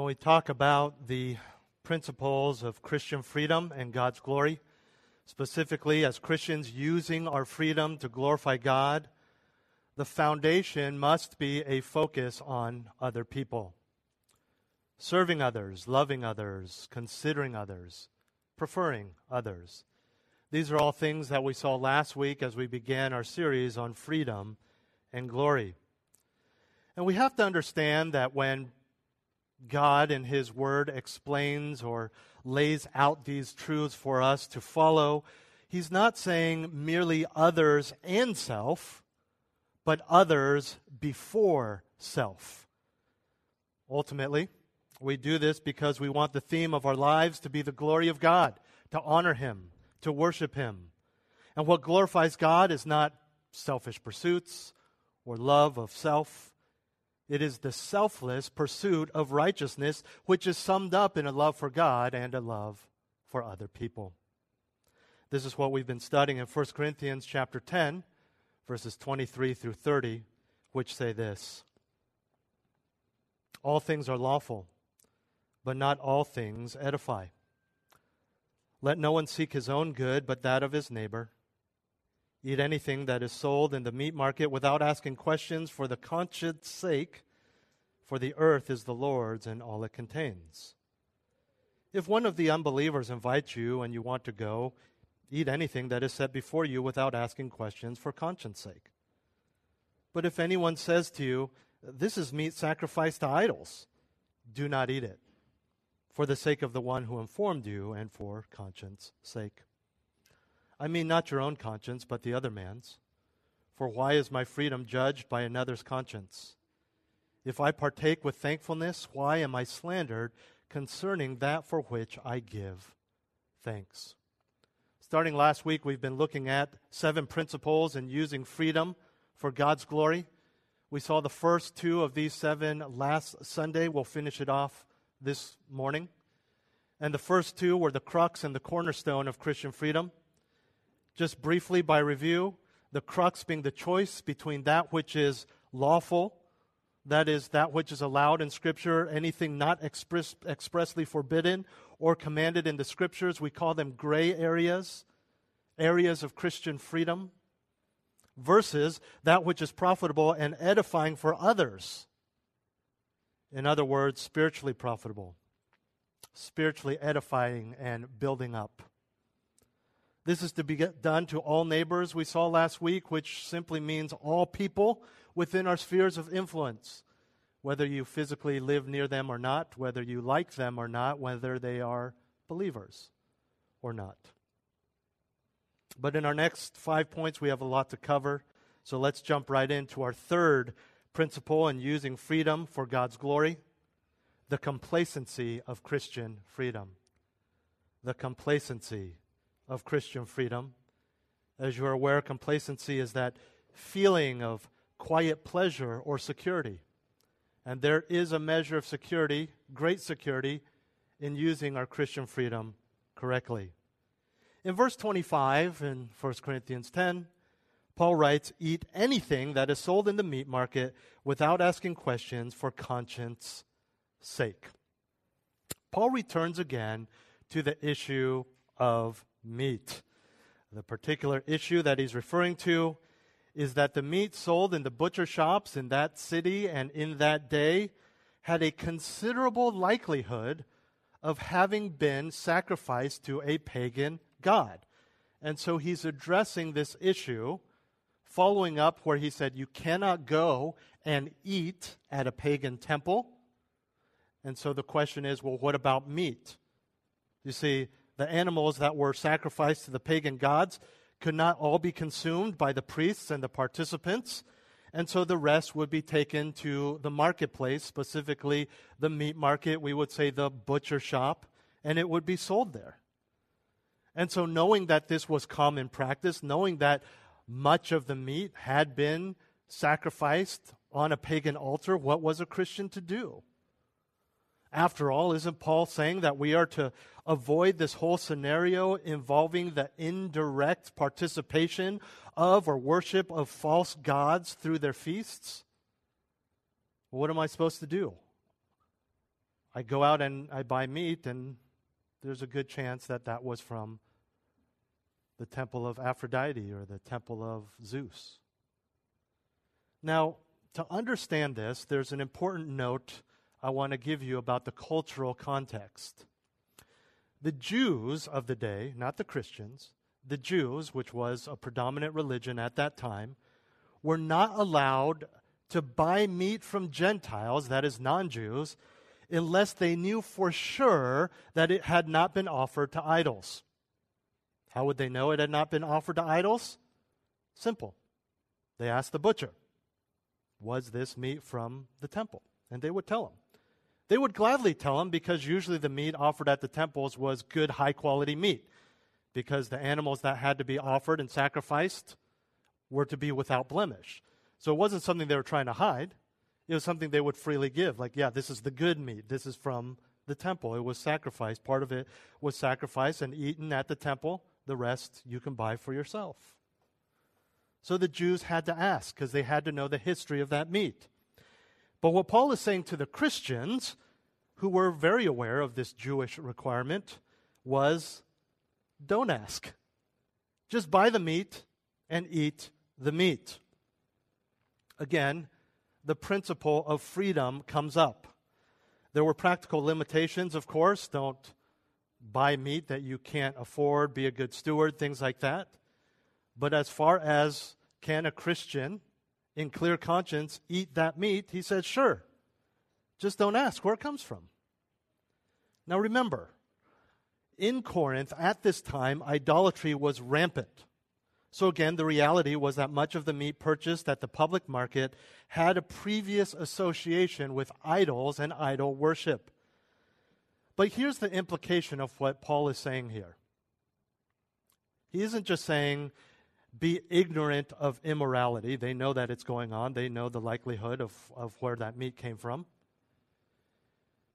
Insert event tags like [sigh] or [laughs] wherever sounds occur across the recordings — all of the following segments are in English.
When we talk about the principles of Christian freedom and God's glory, specifically as Christians using our freedom to glorify God, the foundation must be a focus on other people. Serving others, loving others, considering others, preferring others. These are all things that we saw last week as we began our series on freedom and glory. And we have to understand that when God in His Word explains or lays out these truths for us to follow, He's not saying merely others and self, but others before self. Ultimately, we do this because we want the theme of our lives to be the glory of God, to honor Him, to worship Him. And what glorifies God is not selfish pursuits or love of self it is the selfless pursuit of righteousness, which is summed up in a love for God and a love for other people. This is what we've been studying in 1 Corinthians chapter 10, verses 23 through 30, which say this All things are lawful, but not all things edify. Let no one seek his own good, but that of his neighbor. Eat anything that is sold in the meat market without asking questions for the conscience sake, for the earth is the Lord's and all it contains. If one of the unbelievers invites you and you want to go, eat anything that is set before you without asking questions for conscience sake. But if anyone says to you, This is meat sacrificed to idols, do not eat it, for the sake of the one who informed you and for conscience sake. I mean not your own conscience, but the other man's. For why is my freedom judged by another's conscience? If I partake with thankfulness, why am I slandered concerning that for which I give thanks? Starting last week, we've been looking at seven principles in using freedom for God's glory. We saw the first two of these seven last Sunday. We'll finish it off this morning. And the first two were the crux and the cornerstone of Christian freedom. Just briefly by review, the crux being the choice between that which is lawful, that is, that which is allowed in Scripture, anything not express, expressly forbidden or commanded in the Scriptures, we call them gray areas, areas of Christian freedom, versus that which is profitable and edifying for others. In other words, spiritually profitable, spiritually edifying and building up. This is to be done to all neighbors, we saw last week, which simply means all people within our spheres of influence, whether you physically live near them or not, whether you like them or not, whether they are believers or not. But in our next five points, we have a lot to cover. So let's jump right into our third principle in using freedom for God's glory the complacency of Christian freedom. The complacency of Christian freedom. As you are aware, complacency is that feeling of quiet pleasure or security. And there is a measure of security, great security, in using our Christian freedom correctly. In verse 25 in 1 Corinthians 10, Paul writes, Eat anything that is sold in the meat market without asking questions for conscience sake. Paul returns again to the issue of meat. The particular issue that he's referring to is that the meat sold in the butcher shops in that city and in that day had a considerable likelihood of having been sacrificed to a pagan god. And so he's addressing this issue, following up where he said, You cannot go and eat at a pagan temple. And so the question is, well, what about meat? You see, the animals that were sacrificed to the pagan gods could not all be consumed by the priests and the participants. And so the rest would be taken to the marketplace, specifically the meat market, we would say the butcher shop, and it would be sold there. And so, knowing that this was common practice, knowing that much of the meat had been sacrificed on a pagan altar, what was a Christian to do? After all, isn't Paul saying that we are to avoid this whole scenario involving the indirect participation of or worship of false gods through their feasts? what am I supposed to do? I go out and I buy meat, and there's a good chance that that was from the temple of Aphrodite or the temple of Zeus. Now, to understand this, there's an important note I want to give you about the cultural context. The Jews of the day, not the Christians, the Jews, which was a predominant religion at that time, were not allowed to buy meat from Gentiles, that is, non Jews, unless they knew for sure that it had not been offered to idols. How would they know it had not been offered to idols? Simple. They asked the butcher, Was this meat from the temple? And they would tell them. They would gladly tell him because usually the meat offered at the temples was good, high quality meat. Because the animals that had to be offered and sacrificed were to be without blemish. So it wasn't something they were trying to hide. It was something they would freely give. Like, yeah, this is the good meat. This is from the temple. It was sacrificed. Part of it was sacrificed and eaten at the temple. The rest you can buy for yourself. So the Jews had to ask because they had to know the history of that meat. But what Paul is saying to the Christians, who were very aware of this Jewish requirement, was don't ask. Just buy the meat and eat the meat. Again, the principle of freedom comes up. There were practical limitations, of course. Don't buy meat that you can't afford, be a good steward, things like that. But as far as can a Christian in clear conscience eat that meat? He said, Sure. Just don't ask where it comes from. Now remember, in Corinth at this time, idolatry was rampant. So again, the reality was that much of the meat purchased at the public market had a previous association with idols and idol worship. But here's the implication of what Paul is saying here. He isn't just saying be ignorant of immorality. They know that it's going on, they know the likelihood of, of where that meat came from.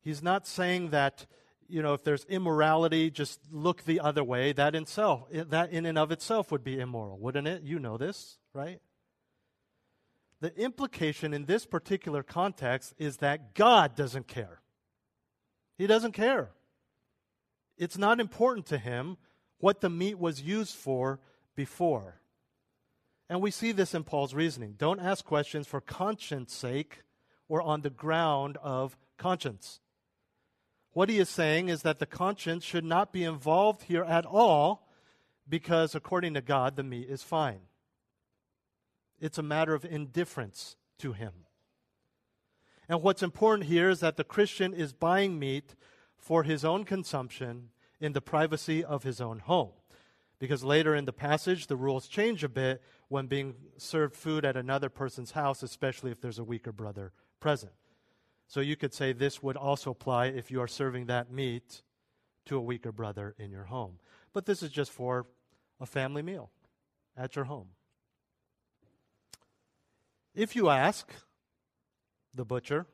He's not saying that, you know, if there's immorality, just look the other way. That in, itself, that in and of itself would be immoral, wouldn't it? You know this, right? The implication in this particular context is that God doesn't care. He doesn't care. It's not important to him what the meat was used for before. And we see this in Paul's reasoning. Don't ask questions for conscience sake or on the ground of conscience. What he is saying is that the conscience should not be involved here at all because, according to God, the meat is fine. It's a matter of indifference to him. And what's important here is that the Christian is buying meat for his own consumption in the privacy of his own home. Because later in the passage, the rules change a bit when being served food at another person's house, especially if there's a weaker brother present. So you could say this would also apply if you are serving that meat to a weaker brother in your home. But this is just for a family meal at your home. If you ask the butcher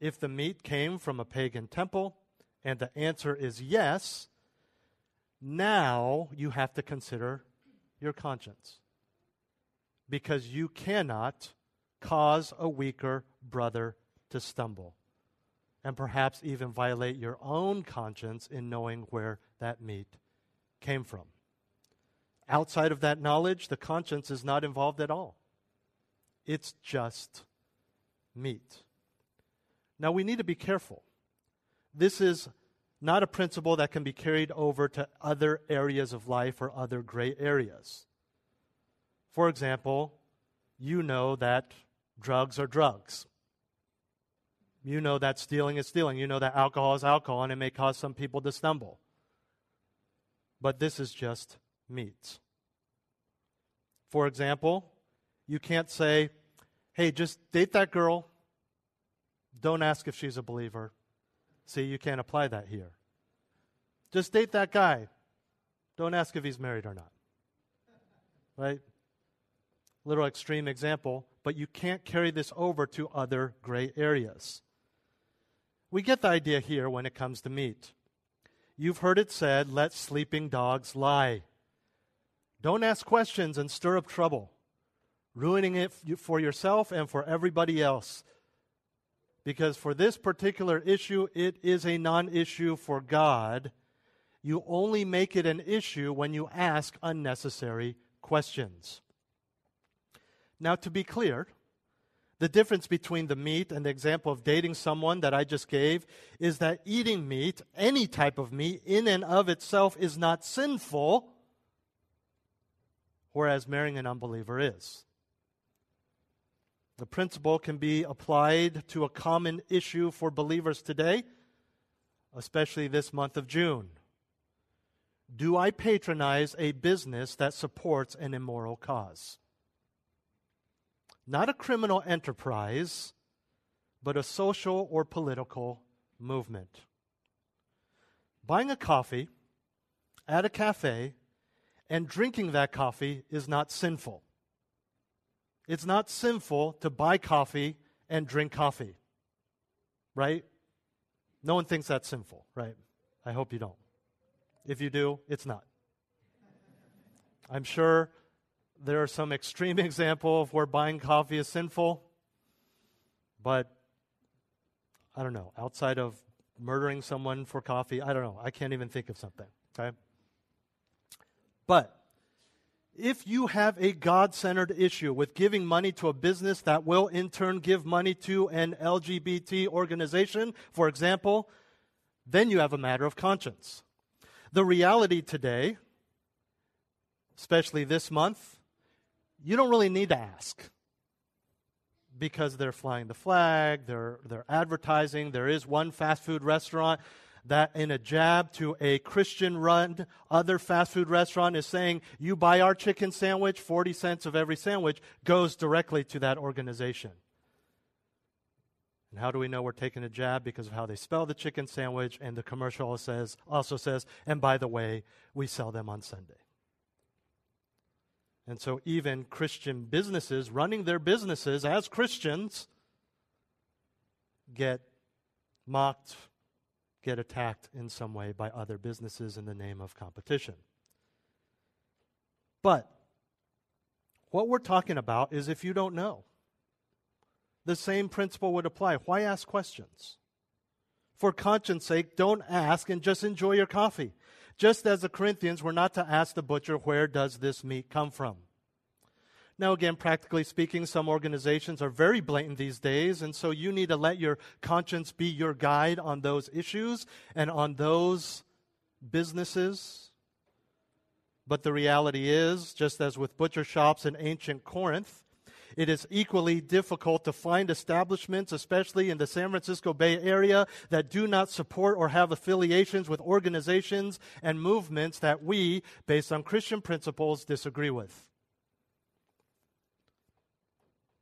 if the meat came from a pagan temple, and the answer is yes, now you have to consider your conscience. Because you cannot cause a weaker brother to stumble, and perhaps even violate your own conscience in knowing where that meat came from. Outside of that knowledge, the conscience is not involved at all. It's just meat. Now, we need to be careful. This is not a principle that can be carried over to other areas of life or other gray areas. For example, you know that drugs are drugs. You know that stealing is stealing. You know that alcohol is alcohol and it may cause some people to stumble. But this is just meat. For example, you can't say, hey, just date that girl. Don't ask if she's a believer. See, you can't apply that here. Just date that guy. Don't ask if he's married or not. Right? Little extreme example, but you can't carry this over to other gray areas. We get the idea here when it comes to meat. You've heard it said, let sleeping dogs lie. Don't ask questions and stir up trouble, ruining it for yourself and for everybody else. Because for this particular issue, it is a non issue for God. You only make it an issue when you ask unnecessary questions. Now, to be clear, the difference between the meat and the example of dating someone that I just gave is that eating meat, any type of meat, in and of itself is not sinful, whereas marrying an unbeliever is. The principle can be applied to a common issue for believers today, especially this month of June. Do I patronize a business that supports an immoral cause? not a criminal enterprise, but a social or political movement. Buying a coffee at a cafe and drinking that coffee is not sinful. It's not sinful to buy coffee and drink coffee, right? No one thinks that's sinful, right? I hope you don't. If you do, it's not. I'm sure there are some extreme [laughs] example of where buying coffee is sinful, but I don't know. Outside of murdering someone for coffee, I don't know. I can't even think of something. Okay, but if you have a God centered issue with giving money to a business that will in turn give money to an LGBT organization, for example, then you have a matter of conscience. The reality today, especially this month, you don't really need to ask because they're flying the flag, they're, they're advertising. There is one fast food restaurant that, in a jab to a Christian run other fast food restaurant, is saying, You buy our chicken sandwich, 40 cents of every sandwich goes directly to that organization. And how do we know we're taking a jab? Because of how they spell the chicken sandwich, and the commercial says, also says, And by the way, we sell them on Sunday. And so, even Christian businesses running their businesses as Christians get mocked, get attacked in some way by other businesses in the name of competition. But what we're talking about is if you don't know, the same principle would apply. Why ask questions? For conscience sake, don't ask and just enjoy your coffee. Just as the Corinthians were not to ask the butcher, Where does this meat come from? Now, again, practically speaking, some organizations are very blatant these days, and so you need to let your conscience be your guide on those issues and on those businesses. But the reality is, just as with butcher shops in ancient Corinth, it is equally difficult to find establishments, especially in the San Francisco Bay Area, that do not support or have affiliations with organizations and movements that we, based on Christian principles, disagree with.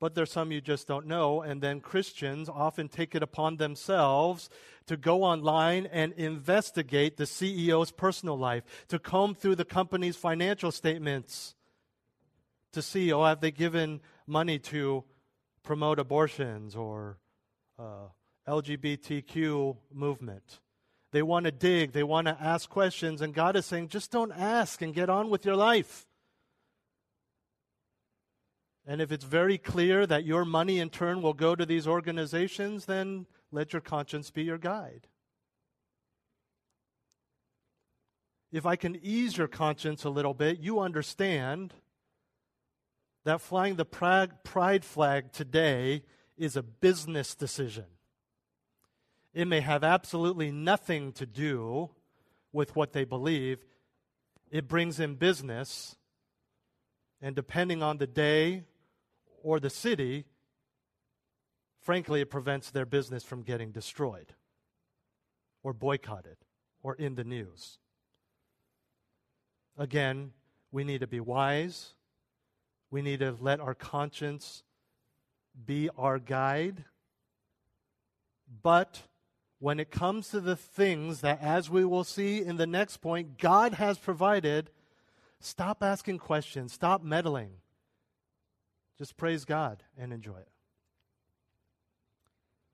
But there's some you just don't know, and then Christians often take it upon themselves to go online and investigate the CEO's personal life, to comb through the company's financial statements to see, oh, have they given money to promote abortions or uh, LGBTQ movement. They want to dig, they want to ask questions, and God is saying, just don't ask and get on with your life. And if it's very clear that your money in turn will go to these organizations, then let your conscience be your guide. If I can ease your conscience a little bit, you understand that flying the pride flag today is a business decision. It may have absolutely nothing to do with what they believe. It brings in business, and depending on the day or the city, frankly, it prevents their business from getting destroyed or boycotted or in the news. Again, we need to be wise We need to let our conscience be our guide. But when it comes to the things that, as we will see in the next point, God has provided, stop asking questions, stop meddling. Just praise God and enjoy it.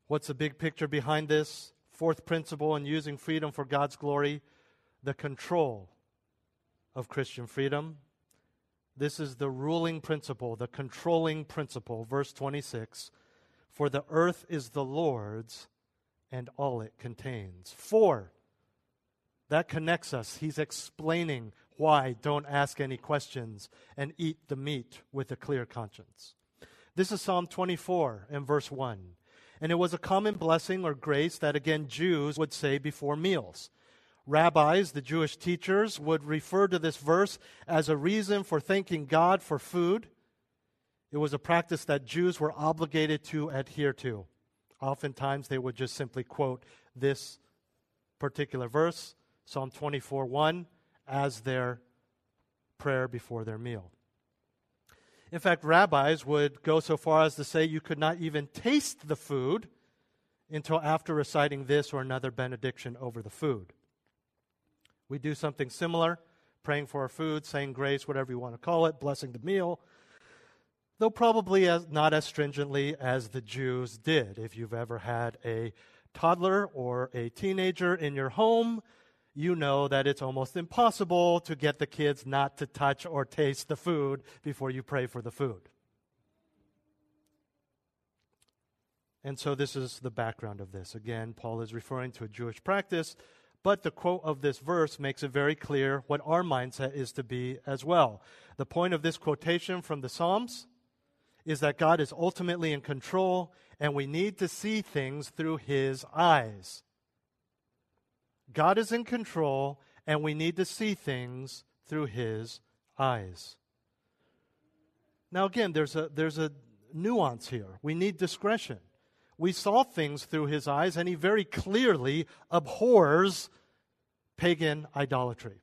What's the big picture behind this? Fourth principle in using freedom for God's glory the control of Christian freedom. This is the ruling principle, the controlling principle. Verse 26 For the earth is the Lord's and all it contains. For, that connects us. He's explaining why don't ask any questions and eat the meat with a clear conscience. This is Psalm 24 and verse 1. And it was a common blessing or grace that, again, Jews would say before meals. Rabbis, the Jewish teachers, would refer to this verse as a reason for thanking God for food. It was a practice that Jews were obligated to adhere to. Oftentimes, they would just simply quote this particular verse, Psalm 24 1 as their prayer before their meal. In fact, rabbis would go so far as to say you could not even taste the food until after reciting this or another benediction over the food. We do something similar, praying for our food, saying grace, whatever you want to call it, blessing the meal, though probably as, not as stringently as the Jews did. If you've ever had a toddler or a teenager in your home, you know that it's almost impossible to get the kids not to touch or taste the food before you pray for the food. And so, this is the background of this. Again, Paul is referring to a Jewish practice, but the quote of this verse makes it very clear what our mindset is to be as well. The point of this quotation from the Psalms is that God is ultimately in control, and we need to see things through his eyes. God is in control, and we need to see things through His eyes. Now, again, there's a, there's a nuance here. We need discretion. We saw things through His eyes, and He very clearly abhors pagan idolatry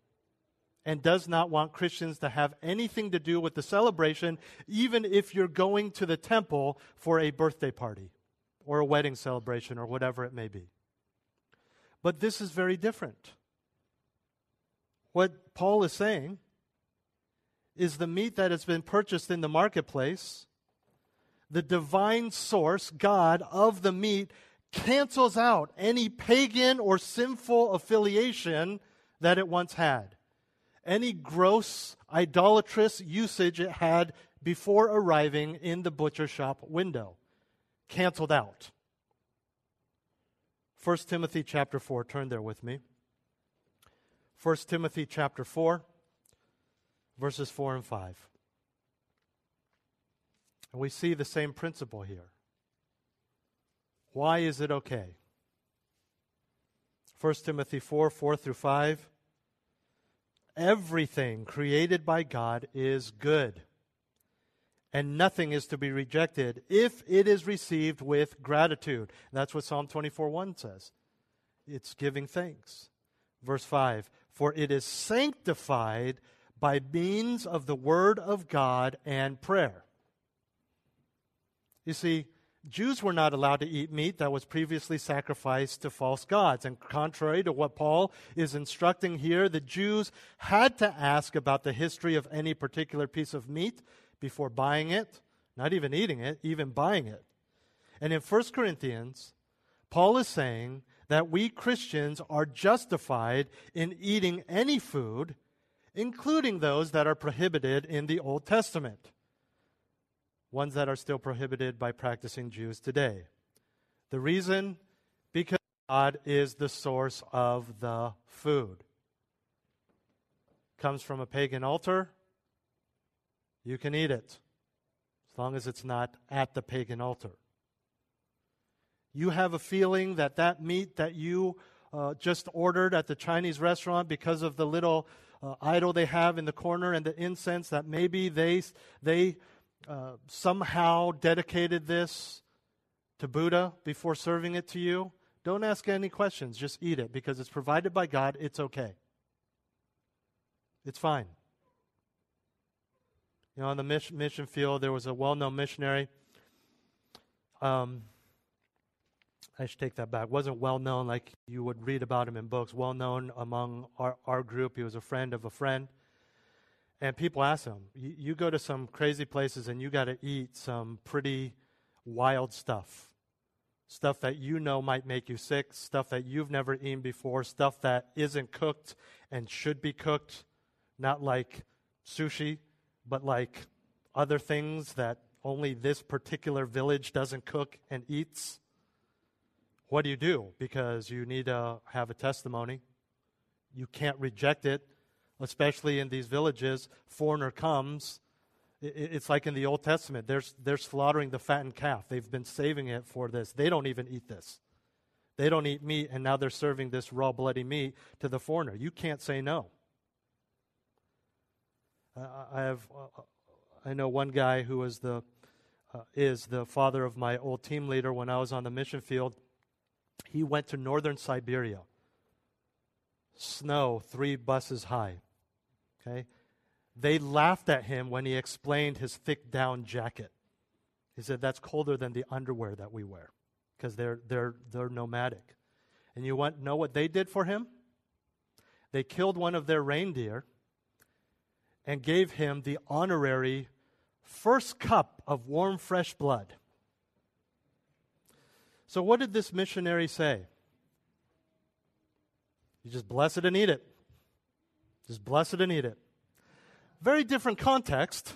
and does not want Christians to have anything to do with the celebration, even if you're going to the temple for a birthday party or a wedding celebration or whatever it may be. But this is very different. What Paul is saying is the meat that has been purchased in the marketplace, the divine source, God, of the meat cancels out any pagan or sinful affiliation that it once had. Any gross, idolatrous usage it had before arriving in the butcher shop window. Canceled out. 1 Timothy chapter 4. Turn there with me. 1 Timothy chapter 4, verses 4 and 5. And we see the same principle here. Why is it okay? 1 Timothy 4 4 through 5. Everything created by God is good and nothing is to be rejected if it is received with gratitude. That's what Psalm 24 1 says. It's giving thanks. Verse 5 For it is sanctified by means of the word of God and prayer. You see, Jews were not allowed to eat meat that was previously sacrificed to false gods. And contrary to what Paul is instructing here, the Jews had to ask about the history of any particular piece of meat before buying it, not even eating it, even buying it. And in 1 Corinthians, Paul is saying that we Christians are justified in eating any food, including those that are prohibited in the Old Testament, ones that are still prohibited by practicing Jews today. The reason? Because God is the source of the food. Comes from a pagan altar, you can eat it as long as it's not at the pagan altar. You have a feeling that that meat that you uh, just ordered at the Chinese restaurant because of the little uh, idol they have in the corner and the incense that maybe they they uh, somehow dedicated this to Buddha before serving it to you. Don't ask any questions. Just eat it because it's provided by God. It's okay. It's fine. You know, on the mission, field, there was a well known missionary. Um, I should take that back. Wasn't well known like you would read about him in books. Well known among our, our group. He was a friend of a friend. And people asked him, you go to some crazy places and you got to eat some pretty wild stuff. Stuff that you know might make you sick, stuff that you've never eaten before, stuff that isn't cooked and should be cooked, not like sushi, but like other things that only this particular village doesn't cook and eats. What do you do? Because you need to have a testimony. You can't reject it, especially in these villages. Foreigner comes. It's like in the Old Testament. They're, they're slaughtering the fattened calf. They've been saving it for this. They don't even eat this. They don't eat meat, and now they're serving this raw, bloody meat to the foreigner. You can't say no. I have, uh, I know one guy who was the, uh, is the father of my old team leader when I was on the mission field. He went to northern Siberia. Snow three buses high. Okay? They laughed at him when he explained his thick down jacket. He said, That's colder than the underwear that we wear because they're, they're, they're nomadic. And you want know what they did for him? They killed one of their reindeer and gave him the honorary first cup of warm, fresh blood. So, what did this missionary say? You just bless it and eat it. Just bless it and eat it. Very different context.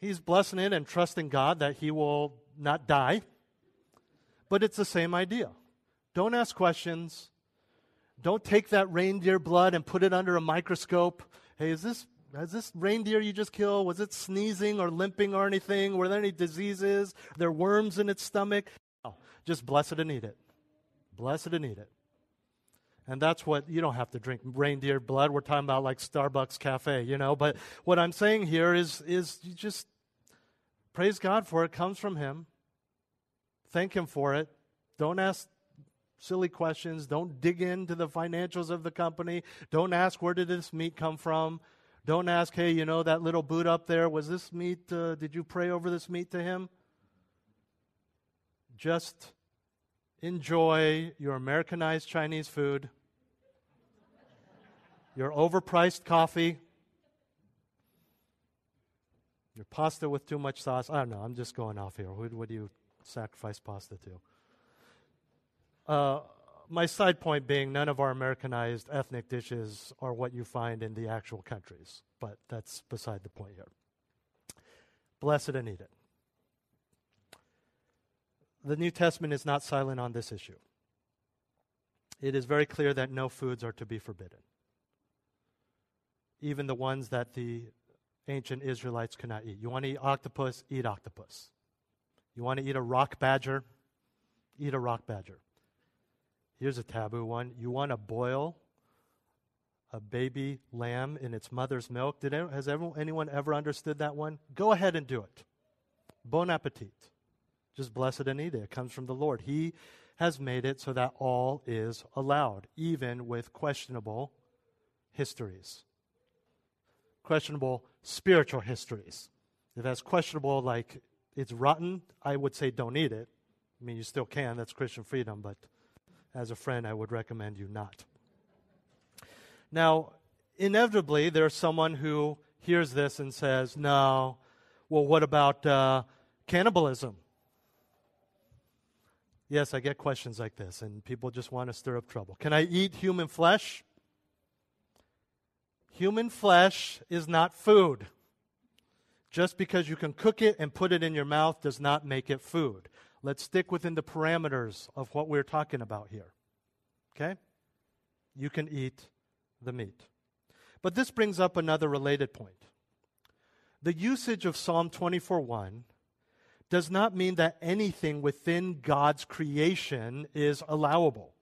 He's blessing it and trusting God that he will not die. But it's the same idea. Don't ask questions. Don't take that reindeer blood and put it under a microscope. Hey, is this has this reindeer you just killed, was it sneezing or limping or anything? Were there any diseases? Are there worms in its stomach? No, just bless it and eat it. Bless it and eat it. And that's what you don't have to drink reindeer blood. We're talking about like Starbucks cafe, you know. But what I'm saying here is is you just praise God for it. it comes from Him. Thank Him for it. Don't ask silly questions. Don't dig into the financials of the company. Don't ask where did this meat come from. Don't ask, hey, you know that little boot up there, was this meat, uh, did you pray over this meat to him? Just enjoy your Americanized Chinese food, your overpriced coffee, your pasta with too much sauce. I don't know, I'm just going off here. What, what do you sacrifice pasta to? Uh, my side point being none of our Americanized ethnic dishes are what you find in the actual countries, but that's beside the point here. Bless it and eat it. The New Testament is not silent on this issue. It is very clear that no foods are to be forbidden, even the ones that the ancient Israelites could not eat. You want to eat octopus? Eat octopus. You want to eat a rock badger? Eat a rock badger. Here's a taboo one. You want to boil a baby lamb in its mother's milk? Did anyone, has anyone ever understood that one? Go ahead and do it. Bon appetit. Just bless it and eat it. It comes from the Lord. He has made it so that all is allowed, even with questionable histories. Questionable spiritual histories. If that's questionable, like it's rotten, I would say don't eat it. I mean, you still can, that's Christian freedom, but as a friend, I would recommend you not. Now, inevitably, there's someone who hears this and says, No, well, what about uh, cannibalism? Yes, I get questions like this, and people just want to stir up trouble. Can I eat human flesh? Human flesh is not food. Just because you can cook it and put it in your mouth does not make it food. Let's stick within the parameters of what we're talking about here. Okay? You can eat the meat. But this brings up another related point. The usage of Psalm 24:1 does not mean that anything within God's creation is allowable.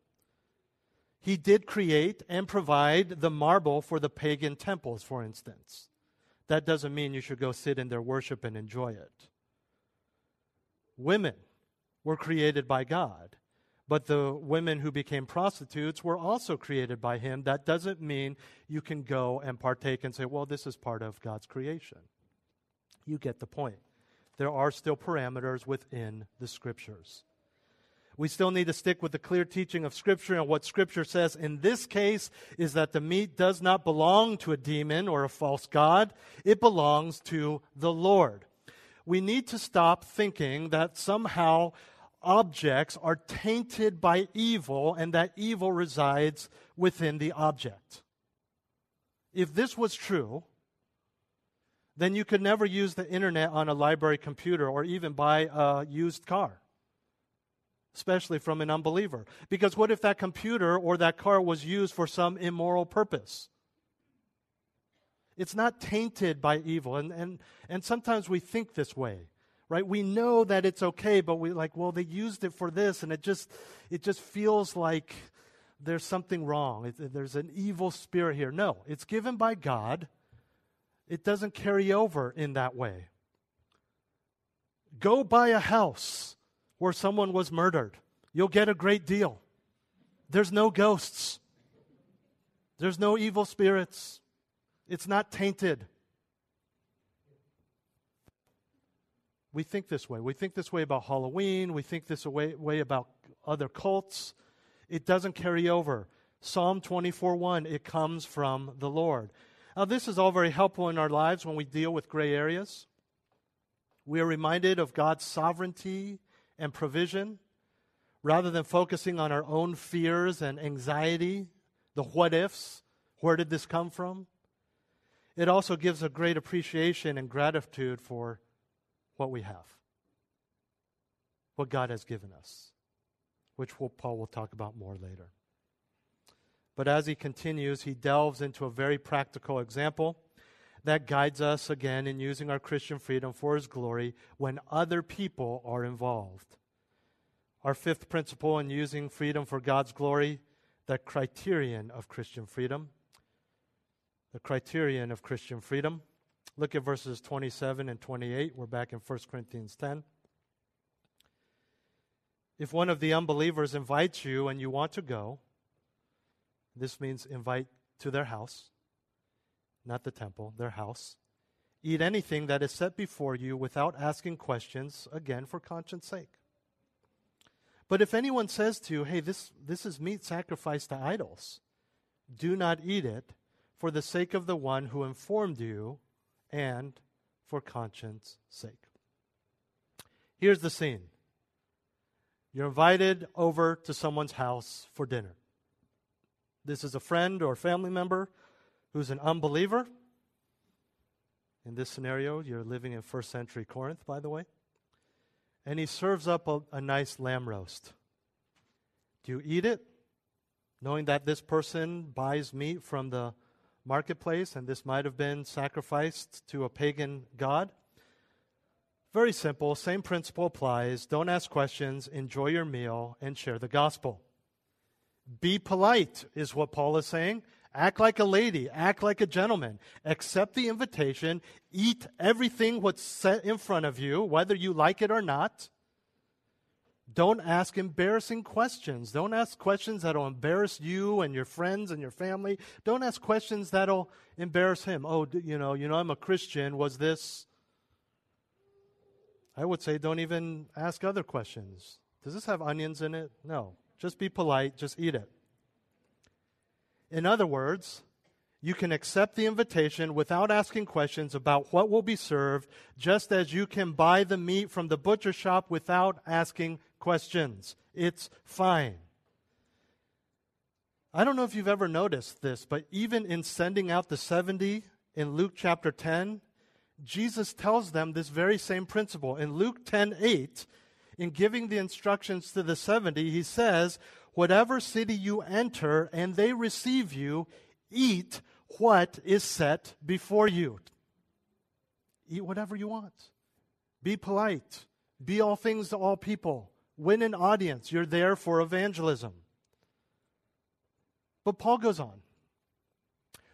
He did create and provide the marble for the pagan temples, for instance. That doesn't mean you should go sit in their worship and enjoy it. Women were created by God. But the women who became prostitutes were also created by him. That doesn't mean you can go and partake and say, well, this is part of God's creation. You get the point. There are still parameters within the scriptures. We still need to stick with the clear teaching of Scripture, and what Scripture says in this case is that the meat does not belong to a demon or a false God, it belongs to the Lord. We need to stop thinking that somehow objects are tainted by evil and that evil resides within the object. If this was true, then you could never use the internet on a library computer or even buy a used car, especially from an unbeliever. Because what if that computer or that car was used for some immoral purpose? It's not tainted by evil. And, and, and sometimes we think this way, right? We know that it's okay, but we like, well, they used it for this, and it just, it just feels like there's something wrong. There's an evil spirit here. No, it's given by God. It doesn't carry over in that way. Go buy a house where someone was murdered. You'll get a great deal. There's no ghosts. There's no evil spirits. It's not tainted. We think this way. We think this way about Halloween. We think this way, way about other cults it doesn't carry over. Psalm 24 1, it comes from the Lord. Now, this is all very helpful in our lives when we deal with gray areas. We are reminded of God's sovereignty and provision rather than focusing on our own fears and anxiety, the what ifs. Where did this come from? It also gives a great appreciation and gratitude for what we have, what God has given us which we'll, Paul will talk about more later. But as he continues, he delves into a very practical example that guides us again in using our Christian freedom for his glory when other people are involved. Our fifth principle in using freedom for God's glory, the criterion of Christian freedom. The criterion of Christian freedom. Look at verses 27 and 28. We're back in 1 Corinthians 10. If one of the unbelievers invites you and you want to go, this means invite to their house, not the temple, their house. Eat anything that is set before you without asking questions, again, for conscience sake. But if anyone says to you, hey, this, this is meat sacrificed to idols, do not eat it for the sake of the one who informed you and for conscience sake. Here's the scene you're invited over to someone's house for dinner. This is a friend or family member who's an unbeliever. In this scenario, you're living in first century Corinth, by the way. And he serves up a, a nice lamb roast. Do you eat it, knowing that this person buys meat from the marketplace and this might have been sacrificed to a pagan god? Very simple, same principle applies. Don't ask questions, enjoy your meal, and share the gospel. Be polite, is what Paul is saying. Act like a lady, act like a gentleman. Accept the invitation, eat everything what's set in front of you, whether you like it or not. Don't ask embarrassing questions. Don't ask questions that'll embarrass you and your friends and your family. Don't ask questions that'll embarrass him. Oh, you know, you know I'm a Christian. Was this I would say don't even ask other questions. Does this have onions in it? No. Just be polite, just eat it. In other words, you can accept the invitation without asking questions about what will be served, just as you can buy the meat from the butcher shop without asking questions. It's fine. I don't know if you've ever noticed this, but even in sending out the 70 in Luke chapter 10, Jesus tells them this very same principle. In Luke 10 8, in giving the instructions to the 70, he says, Whatever city you enter and they receive you, eat what is set before you. Eat whatever you want. Be polite. Be all things to all people. Win an audience. You're there for evangelism. But Paul goes on.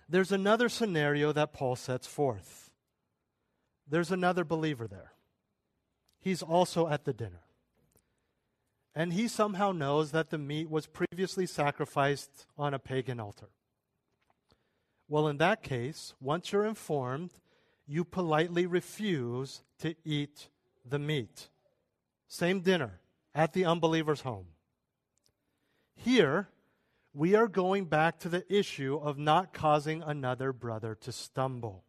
There's another scenario that Paul sets forth there's another believer there. He's also at the dinner. And he somehow knows that the meat was previously sacrificed on a pagan altar. Well, in that case, once you're informed, you politely refuse to eat the meat. Same dinner at the unbeliever's home. Here, we are going back to the issue of not causing another brother to stumble.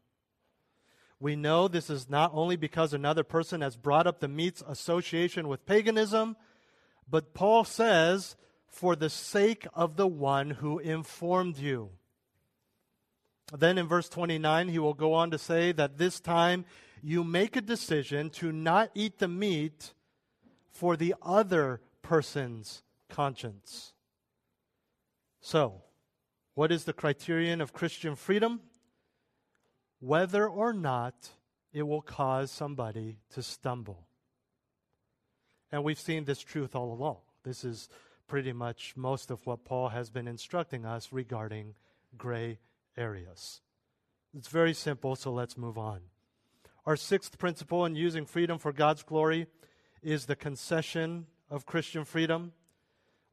We know this is not only because another person has brought up the meat's association with paganism, but Paul says, for the sake of the one who informed you. Then in verse 29, he will go on to say that this time you make a decision to not eat the meat for the other person's conscience. So, what is the criterion of Christian freedom? Whether or not it will cause somebody to stumble. And we've seen this truth all along. This is pretty much most of what Paul has been instructing us regarding gray areas. It's very simple, so let's move on. Our sixth principle in using freedom for God's glory is the concession of Christian freedom.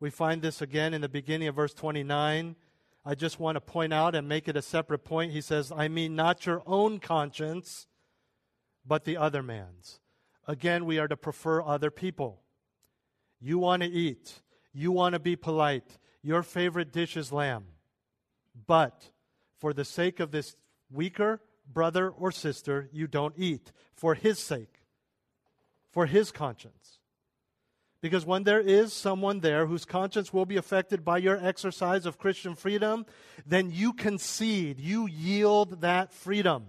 We find this again in the beginning of verse 29. I just want to point out and make it a separate point. He says, I mean not your own conscience, but the other man's. Again, we are to prefer other people. You want to eat. You want to be polite. Your favorite dish is lamb. But for the sake of this weaker brother or sister, you don't eat. For his sake, for his conscience. Because when there is someone there whose conscience will be affected by your exercise of Christian freedom, then you concede, you yield that freedom.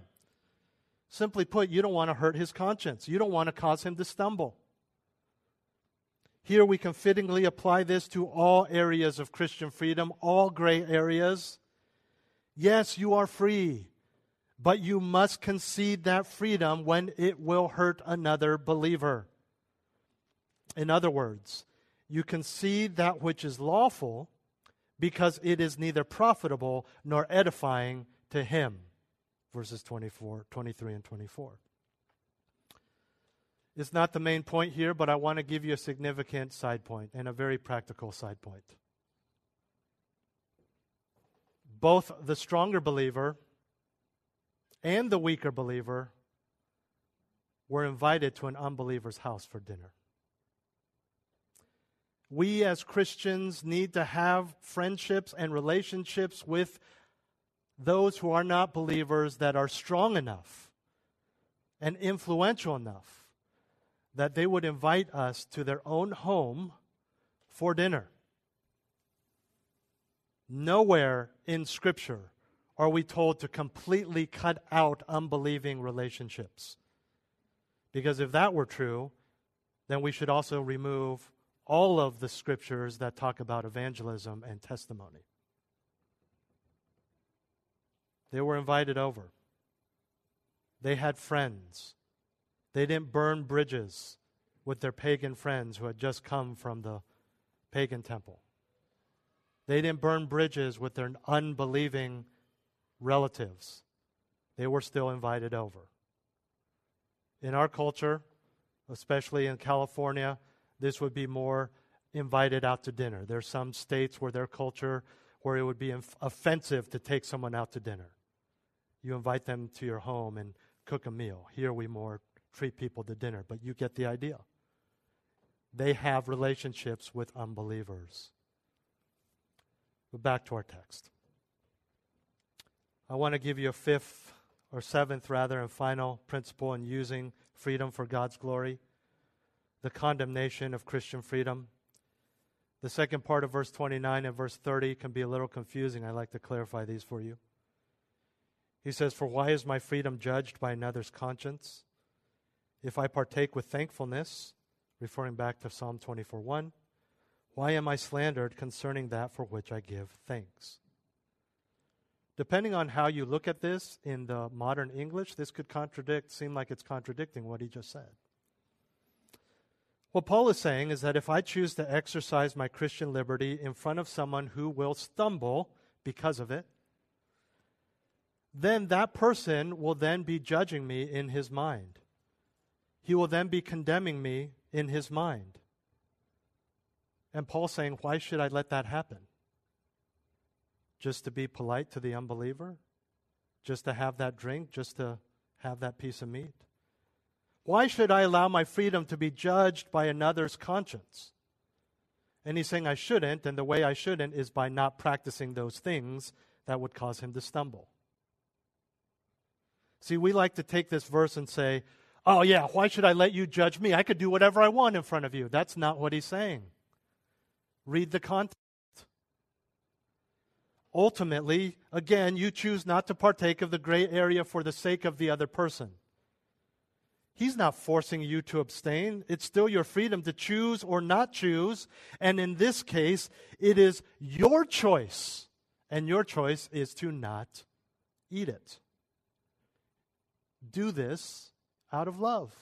Simply put, you don't want to hurt his conscience. You don't want to cause him to stumble. Here we can fittingly apply this to all areas of Christian freedom, all gray areas. Yes, you are free, but you must concede that freedom when it will hurt another believer. In other words, you concede that which is lawful because it is neither profitable nor edifying to him. Verses 24, 23 and 24. It's not the main point here, but I want to give you a significant side point and a very practical side point. Both the stronger believer and the weaker believer were invited to an unbeliever's house for dinner we as Christians need to have friendships and relationships with those who are not believers that are strong enough and influential enough that they would invite us to their own home for dinner. Nowhere in Scripture are we told to completely cut out unbelieving relationships. Because if that were true, then we should also remove all of the scriptures that talk about evangelism and testimony. They were invited over. They had friends. They didn't burn bridges with their pagan friends who had just come from the pagan temple. They didn't burn bridges with their unbelieving relatives. They were still invited over. In our culture, especially in California, this would be more invited out to dinner. There's some states where their culture where it would be inf- offensive to take someone out to dinner. You invite them to your home and cook a meal. Here we more treat people to dinner, but you get the idea. They have relationships with unbelievers. But back to our text. I want to give you a fifth or seventh, rather, and final principle in using freedom for God's glory the condemnation of Christian freedom. The second part of verse 29 and verse 30 can be a little confusing. I'd like to clarify these for you. He says, For why is my freedom judged by another's conscience? If I partake with thankfulness, referring back to Psalm 24 1, why am I slandered concerning that for which I give thanks? Depending on how you look at this in the modern English, this could contradict, seem like it's contradicting what he just said. What Paul is saying is that if I choose to exercise my Christian liberty in front of someone who will stumble because of it, then that person will then be judging me in his mind. He will then be condemning me in his mind. And Paul's saying, why should I let that happen? Just to be polite to the unbeliever? Just to have that drink? Just to have that piece of meat? Why should I allow my freedom to be judged by another's conscience? And he's saying I shouldn't, and the way I shouldn't is by not practicing those things that would cause him to stumble. See, we like to take this verse and say, oh, yeah, why should I let you judge me? I could do whatever I want in front of you. That's not what he's saying. Read the context. Ultimately, again, you choose not to partake of the gray area for the sake of the other person. He's not forcing you to abstain. It's still your freedom to choose or not choose. And in this case, it is your choice. And your choice is to not eat it. Do this out of love,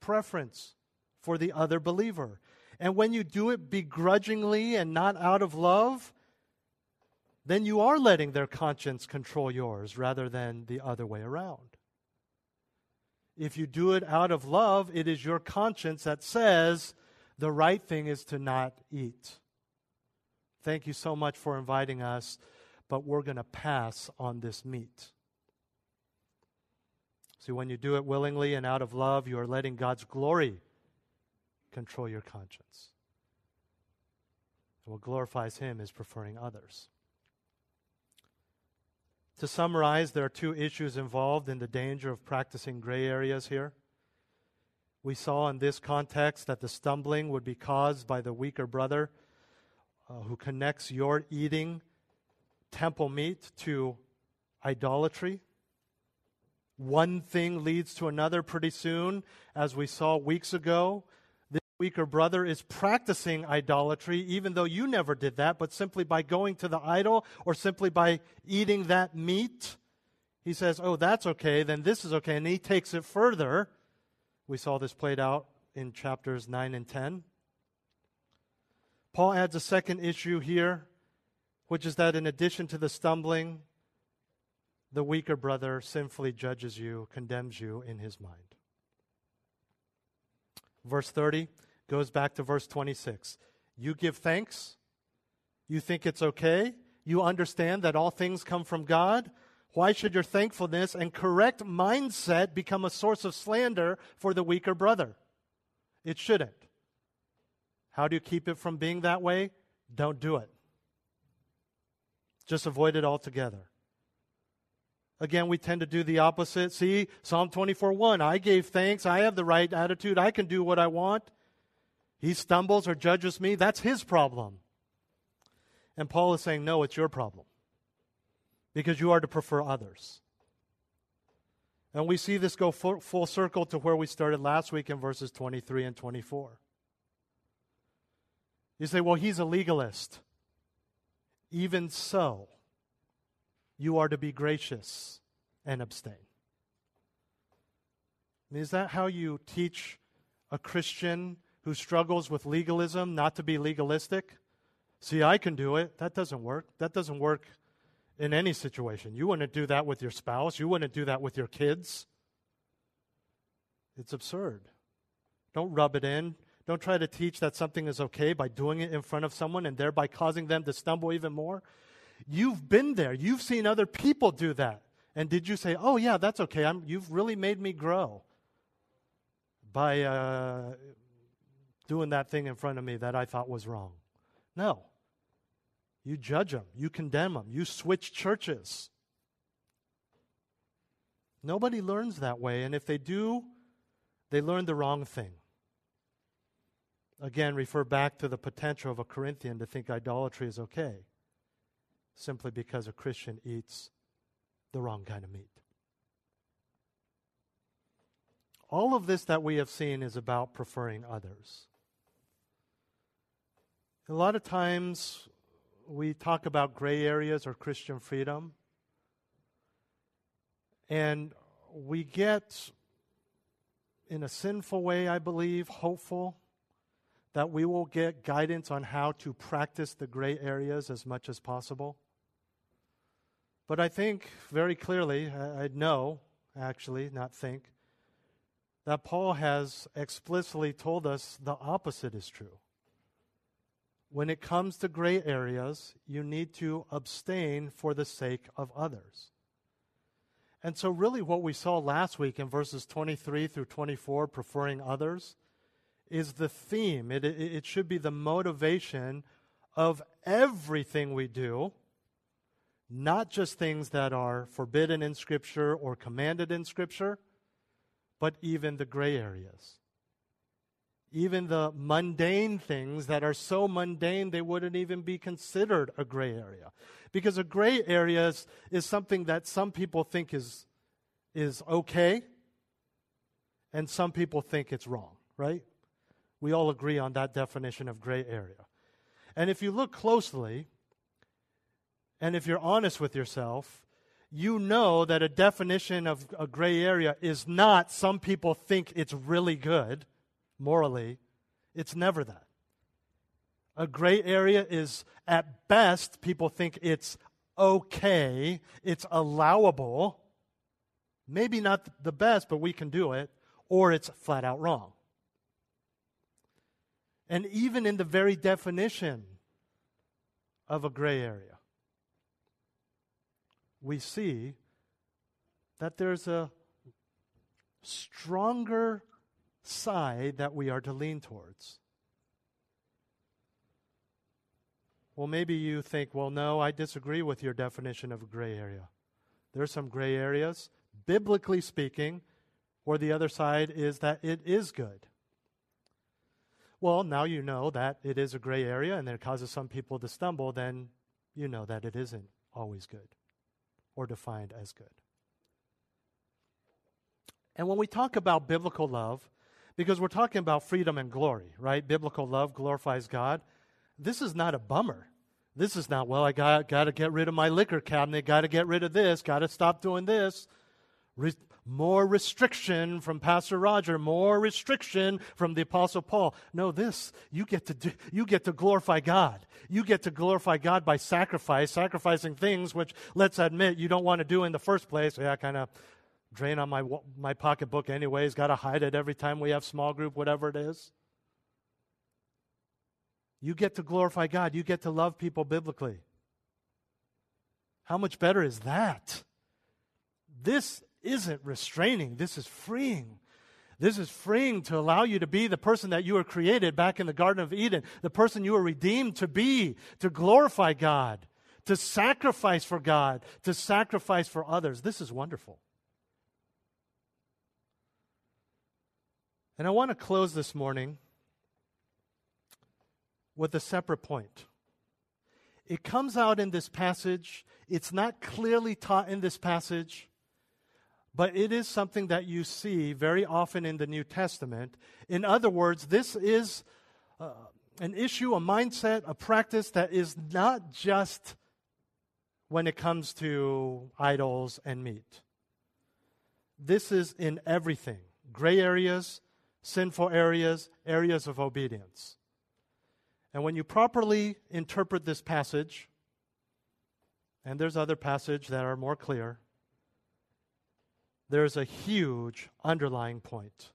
preference for the other believer. And when you do it begrudgingly and not out of love, then you are letting their conscience control yours rather than the other way around. If you do it out of love, it is your conscience that says the right thing is to not eat. Thank you so much for inviting us, but we're going to pass on this meat. See, when you do it willingly and out of love, you are letting God's glory control your conscience. And what glorifies Him is preferring others. To summarize, there are two issues involved in the danger of practicing gray areas here. We saw in this context that the stumbling would be caused by the weaker brother uh, who connects your eating temple meat to idolatry. One thing leads to another pretty soon, as we saw weeks ago weaker brother is practicing idolatry, even though you never did that, but simply by going to the idol or simply by eating that meat, he says, Oh, that's okay, then this is okay. And he takes it further. We saw this played out in chapters 9 and 10. Paul adds a second issue here, which is that in addition to the stumbling, the weaker brother sinfully judges you, condemns you in his mind. Verse 30 goes back to verse 26. You give thanks. You think it's okay. You understand that all things come from God. Why should your thankfulness and correct mindset become a source of slander for the weaker brother? It shouldn't. How do you keep it from being that way? Don't do it. Just avoid it altogether. Again, we tend to do the opposite. See, Psalm 24 1, I gave thanks. I have the right attitude. I can do what I want he stumbles or judges me, that's his problem. And Paul is saying, no, it's your problem because you are to prefer others. And we see this go full, circle to where we started last week in verses 23 and 24. You say, well, he's a legalist. Even so, you are to be gracious and abstain. Is that how you teach a Christian who struggles with legalism not to be legalistic. See, I can do it. That doesn't work. That doesn't work in any situation. You wouldn't do that with your spouse, you wouldn't do that with your kids. It's absurd. Don't rub it in. Don't try to teach that something is okay by doing it in front of someone and thereby causing them to stumble even more. You've been there. You've seen other people do that. And did you say, oh, yeah, that's okay. I'm, you've really made me grow by uh, doing that thing in front of me that I thought was wrong. No. You judge them, you condemn them, you switch churches. Nobody learns that way, and if they do, they learn the wrong thing. Again, refer back to the potential of a Corinthian to think idolatry is okay simply because a Christian eats the wrong kind of meat. All of this that we have seen is about preferring others. A lot of times we talk about gray areas or Christian freedom, and we get, in a sinful way, I believe, hopeful that we will get guidance on how to practice the gray areas as much as possible. But I think very clearly, I know, actually, not think, that Paul has explicitly told us the opposite is true when it comes to gray areas, you need to abstain for the sake of others. And so, really, what we saw last week in verses 23 through 24, preferring others, is the theme. It, it, should be the motivation of everything we do, not just things that are forbidden in Scripture or commanded in Scripture, but even the gray areas. Even the mundane things that are so mundane they wouldn't even be considered a gray area. Because a gray area is, is something that some people think is, is okay, and some people think it's wrong, right? We all agree on that definition of gray area. And if you look closely, and if you're honest with yourself, you know that a definition of a gray area is not some people think it's really good morally. It's never that. A gray area is, at best, people think it's okay, it's allowable. Maybe not the best, but we can do it, or it's flat out wrong. And even in the very definition of a gray area, we see that there's a stronger side that we are to lean towards. Well, maybe you think, well, no, I disagree with your definition of a gray area. There are some gray areas, biblically speaking, or the other side is that it is good. Well, now you know that it is a gray area and it causes some people to stumble, then you know that it isn't always good or defined as good. And when we talk about biblical love, because we're talking about freedom and glory, right? Biblical love glorifies God. This is not a bummer. This is not, well, I got, got to get rid of my liquor cabinet, got to get rid of this, got to stop doing this. Re- more restriction from Pastor Roger, more restriction from the Apostle Paul. No, this, you get to do, you get to glorify God. You get to glorify God by sacrifice, sacrificing things which, let's admit, you don't want to do in the first place. Yeah, kind of drain on my, my pocketbook anyways, got to hide it every time we have small group, whatever it is. You get to glorify God. You get to love people biblically. How much better is that? This isn't restraining, this is freeing. This is freeing to allow you to be the person that you were created back in the Garden of Eden, the person you were redeemed to be, to glorify God, to sacrifice for God, to sacrifice for others. This is wonderful. And I want to close this morning with a separate point. It comes out in this passage. It's not clearly taught in this passage. But it is something that you see very often in the New Testament. In other words, this is uh, an issue, a mindset, a practice that is not just when it comes to idols and meat. This is in everything gray areas, sinful areas, areas of obedience. And when you properly interpret this passage, and there's other passages that are more clear, there's a huge underlying point.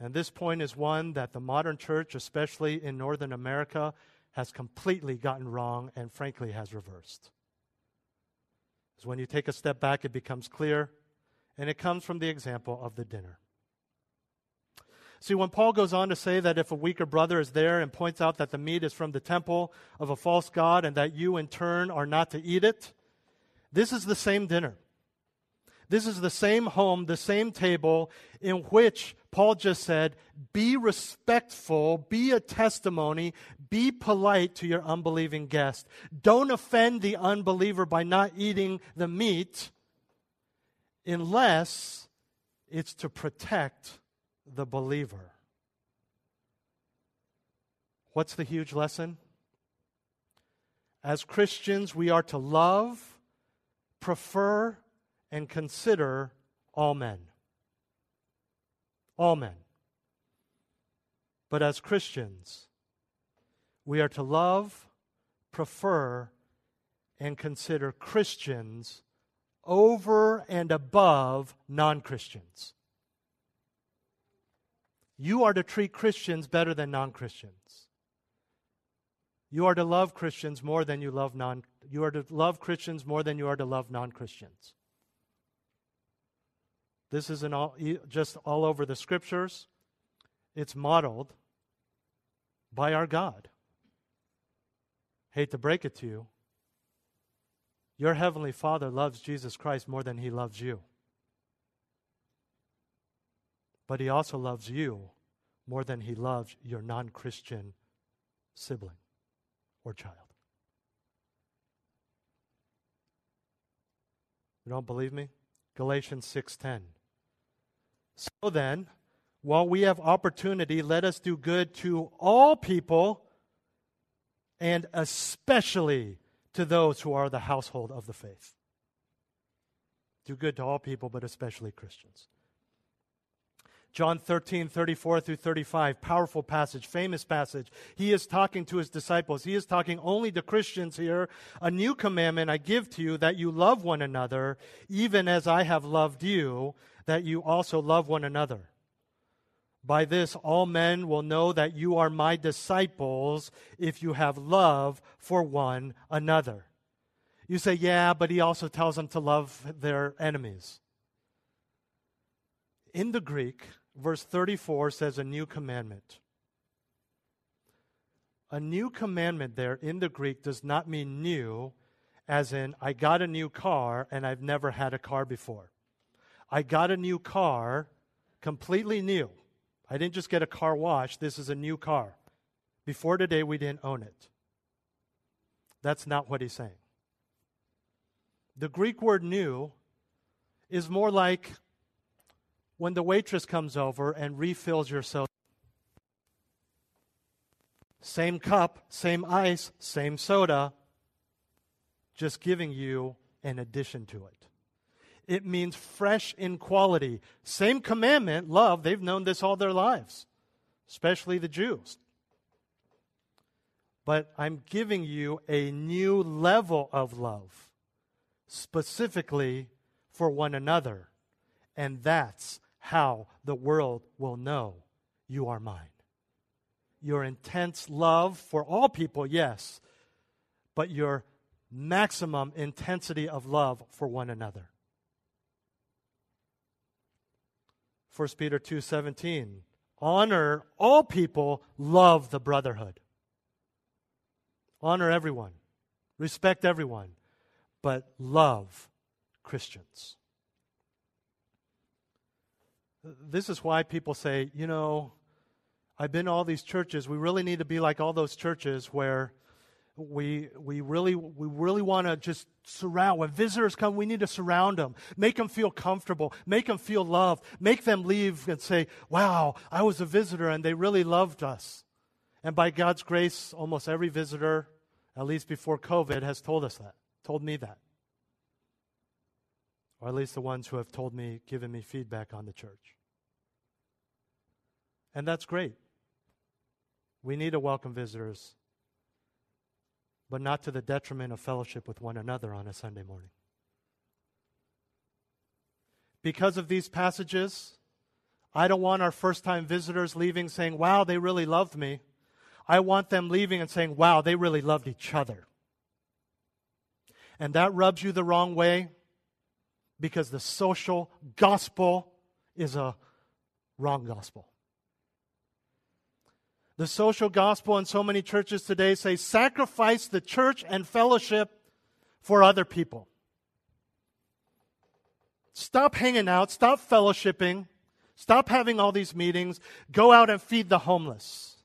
And this point is one that the modern church, especially in Northern America, has completely gotten wrong and frankly has reversed. Because when you take a step back, it becomes clear, and it comes from the example of the dinner. See, when Paul goes on to say that if a weaker brother is there and points out that the meat is from the temple of a false god and that you in turn are not to eat it, this is the same dinner. This is the same home, the same table in which Paul just said, be respectful, be a testimony, be polite to your unbelieving guest. Don't offend the unbeliever by not eating the meat unless it's to protect the believer. What's the huge lesson? As Christians, we are to love, prefer, and consider all men. All men. But as Christians, we are to love, prefer, and consider Christians over and above non Christians. You are to treat Christians better than non Christians. You are to love Christians more than you love non you are to love Christians more than you are to love non Christians. This isn't all, just all over the scriptures, it's modeled by our God. Hate to break it to you. Your heavenly Father loves Jesus Christ more than he loves you. But he also loves you more than he loves your non Christian sibling or child. You don't believe me? Galatians 6:10. So then, while we have opportunity, let us do good to all people and especially to those who are the household of the faith. Do good to all people, but especially Christians. John 13, 34 through 35, powerful passage, famous passage. He is talking to his disciples. He is talking only to Christians here. A new commandment I give to you that you love one another, even as I have loved you, that you also love one another. By this, all men will know that you are my disciples if you have love for one another. You say, yeah, but he also tells them to love their enemies. In the Greek, verse 34 says a new commandment. A new commandment there in the Greek does not mean new, as in, I got a new car and I've never had a car before. I got a new car, completely new. I didn't just get a car wash, this is a new car. Before today, we didn't own it. That's not what he's saying. The Greek word new is more like when the waitress comes over and refills your soda. Same cup, same ice, same soda, just giving you an addition to it. It means fresh in quality. Same commandment, love, they've known this all their lives, especially the Jews. But I'm giving you a new level of love, specifically for one another. And that's how the world will know you are mine. Your intense love for all people, yes, but your maximum intensity of love for one another. 1 Peter 2:17 Honor all people, love the brotherhood. Honor everyone, respect everyone, but love Christians. This is why people say, you know, I've been to all these churches. We really need to be like all those churches where we, we really, we really want to just surround. When visitors come, we need to surround them, make them feel comfortable, make them feel loved, make them leave and say, wow, I was a visitor and they really loved us. And by God's grace, almost every visitor, at least before COVID, has told us that, told me that or at least the ones who have told me, given me feedback on the church. And that's great. We need to welcome visitors, but not to the detriment of fellowship with one another on a Sunday morning. Because of these passages, I don't want our first time visitors leaving saying, wow, they really loved me. I want them leaving and saying, wow, they really loved each other. And that rubs you the wrong way because the social gospel is a wrong gospel. The social gospel in so many churches today say sacrifice the church and fellowship for other people. Stop hanging out, stop fellowshipping, stop having all these meetings, go out and feed the homeless.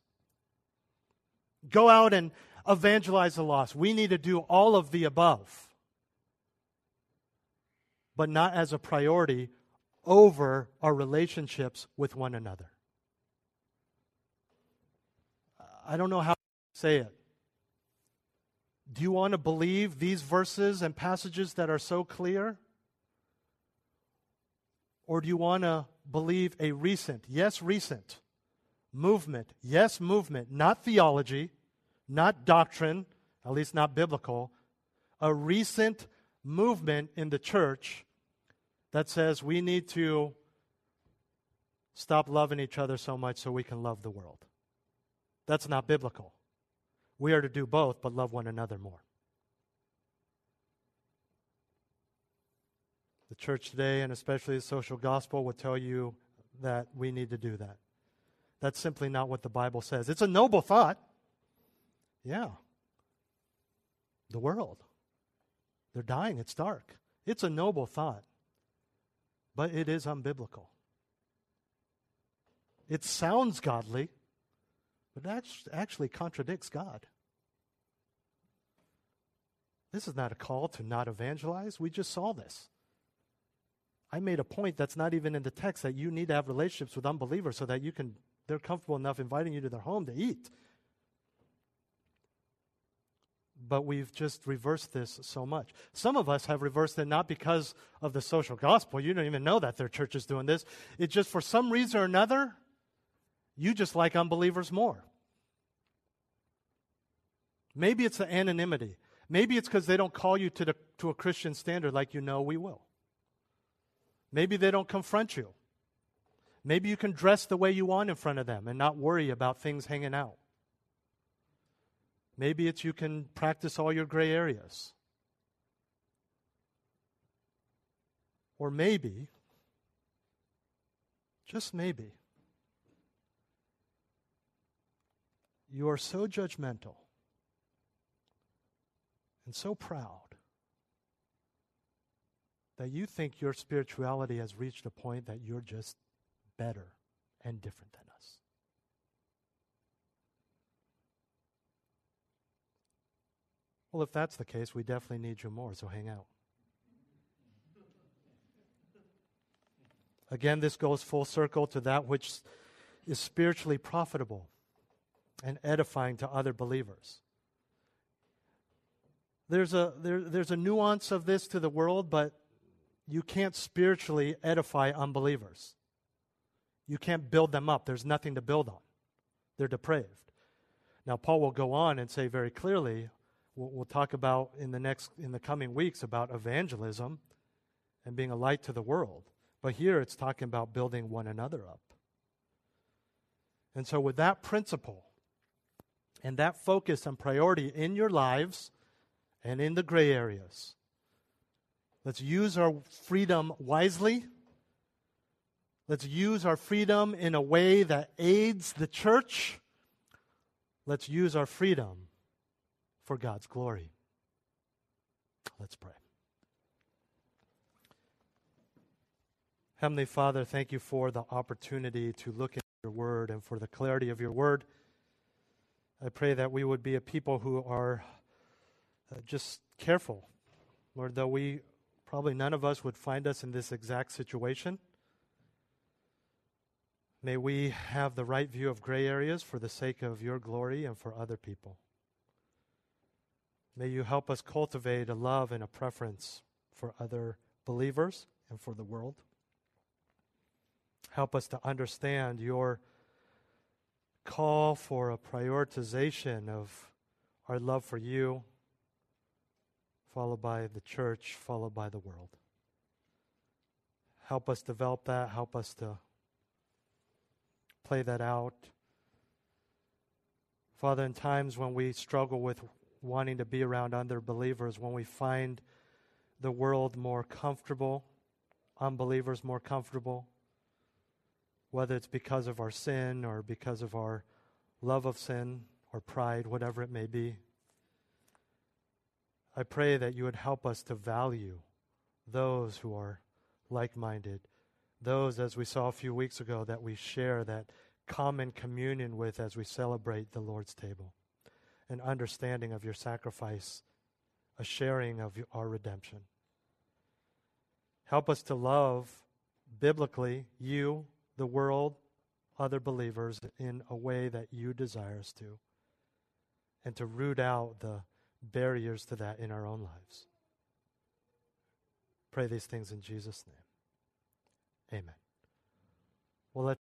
Go out and evangelize the lost. We need to do all of the above but not as a priority over our relationships with one another. I don't know how to say it. Do you want to believe these verses and passages that are so clear? Or do you want to believe a recent, yes, recent movement, yes, movement, not theology, not doctrine, at least not biblical, a recent movement in the church that says we need to stop loving each other so much so we can love the world. That's not biblical. We are to do both, but love one another more. The church today, and especially the social gospel, will tell you that we need to do that. That's simply not what the Bible says. It's a noble thought. Yeah. The world. They're dying. It's dark. It's a noble thought. But it is unbiblical. It sounds godly, but it actually contradicts God. This is not a call to not evangelize. We just saw this. I made a point that's not even in the text that you need to have relationships with unbelievers so that you can they're comfortable enough inviting you to their home to eat. But we've just reversed this so much. Some of us have reversed it not because of the social gospel. You don't even know that their church is doing this. It's just for some reason or another, you just like unbelievers more. Maybe it's the anonymity. Maybe it's because they don't call you to, the, to a Christian standard like you know we will. Maybe they don't confront you. Maybe you can dress the way you want in front of them and not worry about things hanging out. Maybe it's you can practice all your gray areas. Or maybe, just maybe, you are so judgmental and so proud that you think your spirituality has reached a point that you're just better and different than us. Well, if that's the case, we definitely need you more, so hang out. Again, this goes full circle to that which is spiritually profitable and edifying to other believers. There's a, there, there's a nuance of this to the world, but you can't spiritually edify unbelievers. You can't build them up. There's nothing to build on. They're depraved. Now, Paul will go on and say very clearly, we'll, we'll talk about in the next, in the coming weeks about evangelism and being a light to the world. But here it's talking about building one another up. And so, with that principle and that focus and priority in your lives and in the gray areas, Let's use our freedom wisely. Let's use our freedom in a way that aids the church. Let's use our freedom for God's glory. Let's pray. Heavenly Father, thank you for the opportunity to look at your word and for the clarity of your word. I pray that we would be a people who are uh, just careful, Lord, though we Probably none of us would find us in this exact situation. May we have the right view of gray areas for the sake of your glory and for other people. May you help us cultivate a love and a preference for other believers and for the world. Help us to understand your call for a prioritization of our love for you followed by the church, followed by the world. Help us develop that. Help us to play that out. Father, in times when we struggle with wanting to be around other believers, when we find the world more comfortable, unbelievers more comfortable, whether it's because of our sin or because of our love of sin or pride, whatever it may be. I pray that you would help us to value those who are like minded, those, as we saw a few weeks ago, that we share that common communion with as we celebrate the Lord's table, an understanding of your sacrifice, a sharing of our redemption. Help us to love biblically you, the world, other believers in a way that you desire us to, and to root out the barriers to that in our own lives. Pray these things in Jesus' name. Amen. Well, let's